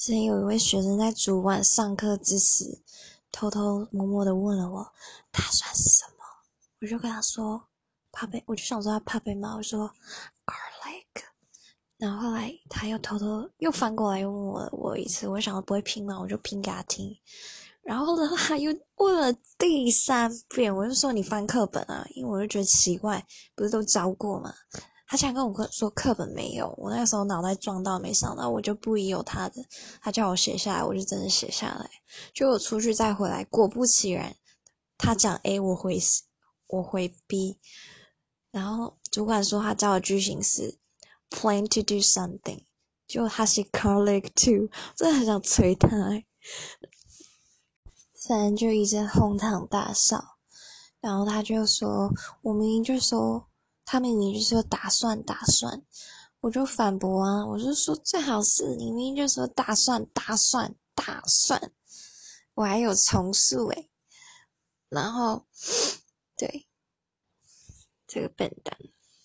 之前有一位学生在主管上课之时，偷偷摸摸的问了我他算什么，我就跟他说怕被，我就想说他怕被骂，我说 garlic，然后后来他又偷偷又翻过来又问我我一次，我想到不会拼嘛，我就拼给他听，然后呢他又问了第三遍，我就说你翻课本啊，因为我就觉得奇怪，不是都教过吗？他竟然跟我说课本没有，我那个时候脑袋撞到，没想到我就不疑有他的，他叫我写下来，我就真的写下来。就我出去再回来，果不其然，他讲 A，我回我回 B，然后主管说他教的句型是 plan to do something，就他写 colleague to，真的很想催他。反正就一阵哄堂大笑，然后他就说，我明明就说。他明明就说打算打算，我就反驳啊，我就说最好是明明就说打算打算打算，我还有重述诶，然后 对这个笨蛋。